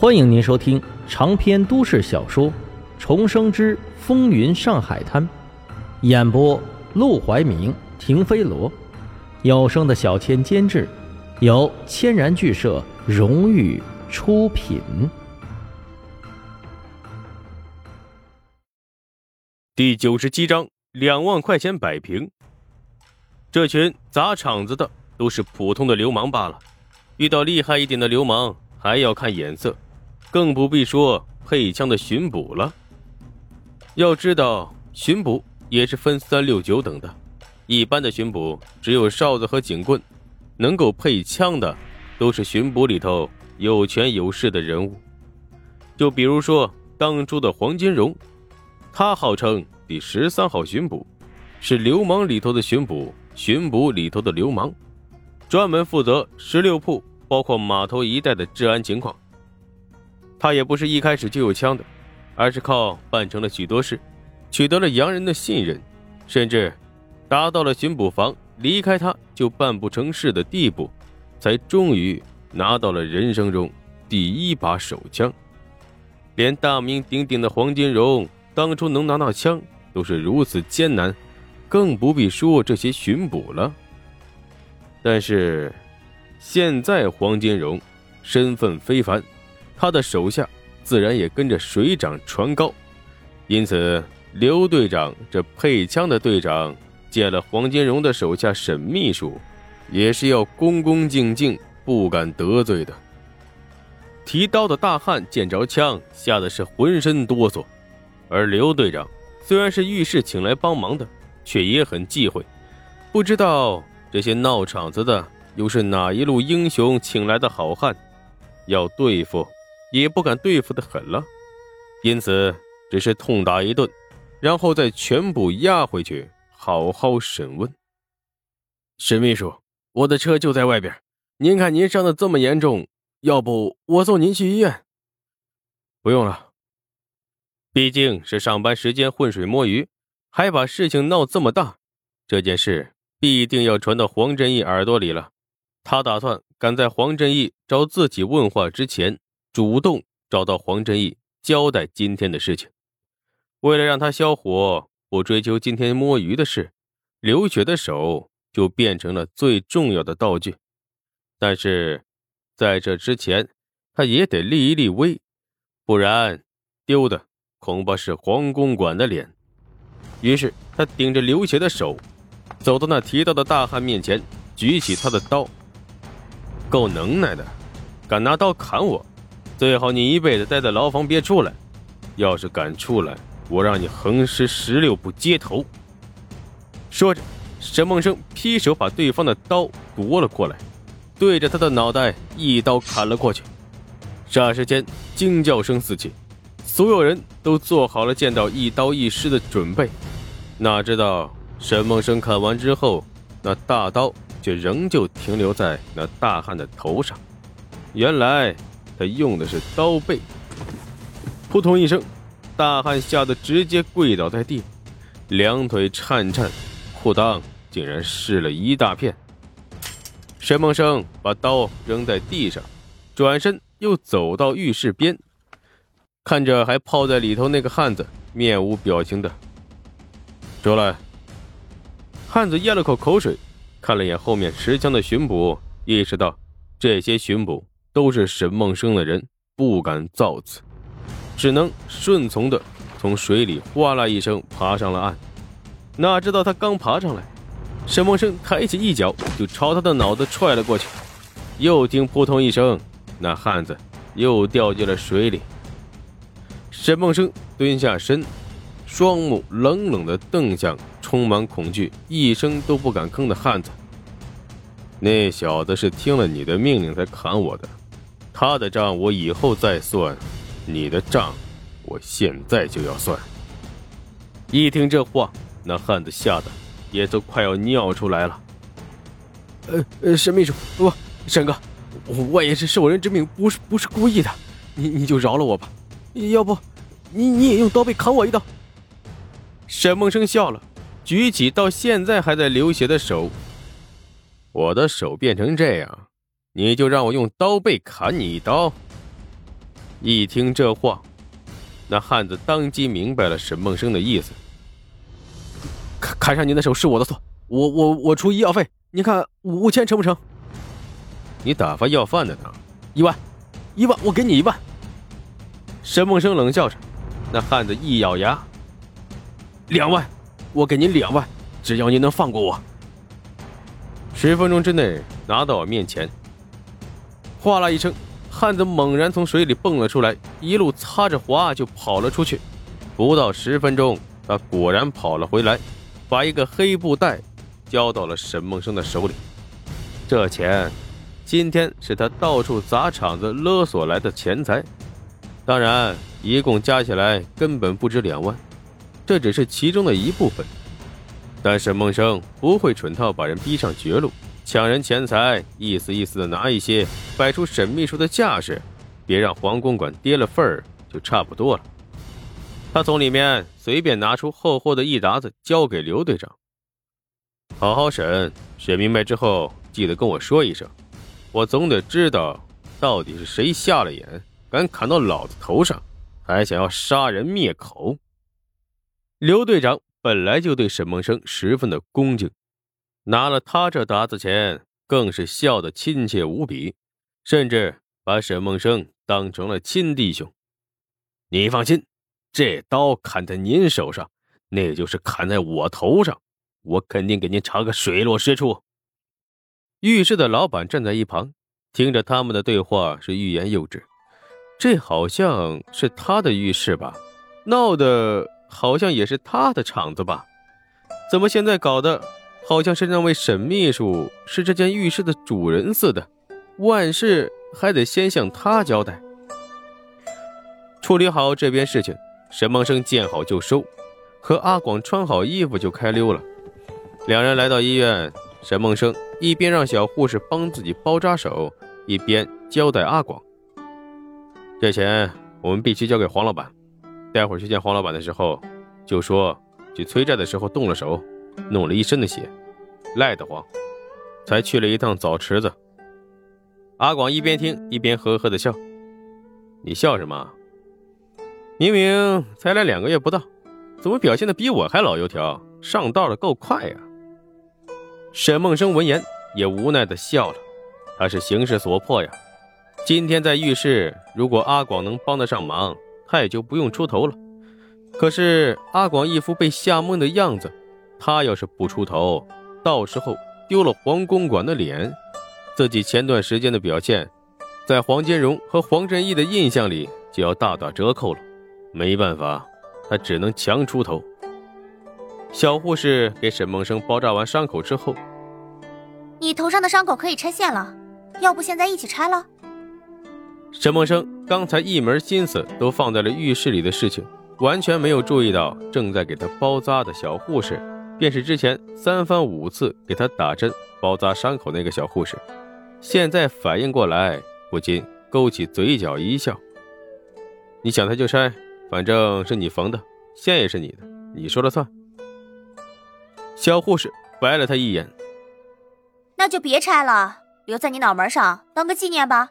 欢迎您收听长篇都市小说《重生之风云上海滩》，演播：陆怀明、停飞罗，有声的小千监制，由千然剧社荣誉出品。第九十七章：两万块钱摆平。这群砸场子的都是普通的流氓罢了，遇到厉害一点的流氓还要看眼色。更不必说配枪的巡捕了。要知道，巡捕也是分三六九等的。一般的巡捕只有哨子和警棍，能够配枪的都是巡捕里头有权有势的人物。就比如说当初的黄金荣，他号称第十三号巡捕，是流氓里头的巡捕，巡捕里头的流氓，专门负责十六铺，包括码头一带的治安情况。他也不是一开始就有枪的，而是靠办成了许多事，取得了洋人的信任，甚至达到了巡捕房离开他就办不成事的地步，才终于拿到了人生中第一把手枪。连大名鼎鼎的黄金荣当初能拿到枪都是如此艰难，更不必说这些巡捕了。但是，现在黄金荣身份非凡。他的手下自然也跟着水涨船高，因此刘队长这配枪的队长见了黄金荣的手下沈秘书，也是要恭恭敬敬，不敢得罪的。提刀的大汉见着枪，吓得是浑身哆嗦，而刘队长虽然是遇事请来帮忙的，却也很忌讳，不知道这些闹场子的又是哪一路英雄请来的好汉，要对付。也不敢对付的狠了，因此只是痛打一顿，然后再全部押回去，好好审问。沈秘书，我的车就在外边，您看您伤的这么严重，要不我送您去医院？不用了，毕竟是上班时间浑水摸鱼，还把事情闹这么大，这件事必定要传到黄振义耳朵里了。他打算赶在黄振义找自己问话之前。主动找到黄振义交代今天的事情，为了让他消火，不追究今天摸鱼的事，刘雪的手就变成了最重要的道具。但是在这之前，他也得立一立威，不然丢的恐怕是黄公馆的脸。于是他顶着刘雪的手，走到那提刀的大汉面前，举起他的刀。够能耐的，敢拿刀砍我！最好你一辈子待在牢房别出来，要是敢出来，我让你横尸十六步街头。说着，沈梦生劈手把对方的刀夺了过来，对着他的脑袋一刀砍了过去。霎时间，惊叫声四起，所有人都做好了见到一刀一尸的准备。哪知道沈梦生砍完之后，那大刀却仍旧停留在那大汉的头上。原来。他用的是刀背，扑通一声，大汉吓得直接跪倒在地，两腿颤颤，裤裆竟然湿了一大片。沈梦生把刀扔在地上，转身又走到浴室边，看着还泡在里头那个汉子，面无表情的出来。汉子咽了口口水，看了眼后面持枪的巡捕，意识到这些巡捕。都是沈梦生的人，不敢造次，只能顺从的从水里哗啦一声爬上了岸。哪知道他刚爬上来，沈梦生抬起一脚就朝他的脑子踹了过去。又听扑通一声，那汉子又掉进了水里。沈梦生蹲下身，双目冷冷的瞪向充满恐惧、一声都不敢吭的汉子。那小子是听了你的命令才砍我的。他的账我以后再算，你的账我现在就要算。一听这话，那汉子吓得也都快要尿出来了。呃呃，沈秘书，不，沈哥，我也是受人之命，不是不是故意的，你你就饶了我吧。要不，你你也用刀背砍我一刀。沈梦生笑了，举起到现在还在流血的手，我的手变成这样。你就让我用刀背砍你一刀。一听这话，那汉子当即明白了沈梦生的意思。砍砍伤您的手是我的错，我我我出医药费，你看五千成不成？你打发要饭的呢？一万，一万，我给你一万。沈梦生冷笑着，那汉子一咬牙，两万，我给您两万，只要您能放过我。十分钟之内拿到我面前。哗啦一声，汉子猛然从水里蹦了出来，一路擦着滑就跑了出去。不到十分钟，他果然跑了回来，把一个黑布袋交到了沈梦生的手里。这钱，今天是他到处砸场子勒索来的钱财。当然，一共加起来根本不止两万，这只是其中的一部分。但沈梦生不会蠢到把人逼上绝路，抢人钱财，意思意思的拿一些，摆出沈秘书的架势，别让黄公馆跌了份儿就差不多了。他从里面随便拿出厚厚的一沓子，交给刘队长：“好好审，审明白之后，记得跟我说一声，我总得知道到底是谁瞎了眼，敢砍到老子头上，还想要杀人灭口。”刘队长。本来就对沈梦生十分的恭敬，拿了他这沓子钱，更是笑得亲切无比，甚至把沈梦生当成了亲弟兄。你放心，这刀砍在您手上，那就是砍在我头上，我肯定给您查个水落石出。浴室的老板站在一旁，听着他们的对话，是欲言又止。这好像是他的浴室吧？闹的。好像也是他的场子吧？怎么现在搞得好像是那位沈秘书是这间浴室的主人似的？万事还得先向他交代。处理好这边事情，沈梦生见好就收，和阿广穿好衣服就开溜了。两人来到医院，沈梦生一边让小护士帮自己包扎手，一边交代阿广：“这钱我们必须交给黄老板。”待会儿去见黄老板的时候，就说去催债的时候动了手，弄了一身的血，赖得慌，才去了一趟澡池子。阿广一边听一边呵呵的笑：“你笑什么？明明才来两个月不到，怎么表现的比我还老油条？上道的够快呀！”沈梦生闻言也无奈的笑了，他是形势所迫呀。今天在浴室，如果阿广能帮得上忙。他也就不用出头了。可是阿广一副被吓懵的样子，他要是不出头，到时候丢了黄公馆的脸，自己前段时间的表现，在黄金荣和黄振义的印象里就要大打折扣了。没办法，他只能强出头。小护士给沈梦生包扎完伤口之后，你头上的伤口可以拆线了，要不现在一起拆了？沈梦生刚才一门心思都放在了浴室里的事情，完全没有注意到正在给他包扎的小护士，便是之前三番五次给他打针包扎伤口那个小护士。现在反应过来，不禁勾起嘴角一笑：“你想拆就拆，反正是你缝的，线也是你的，你说了算。”小护士白了他一眼：“那就别拆了，留在你脑门上当个纪念吧。”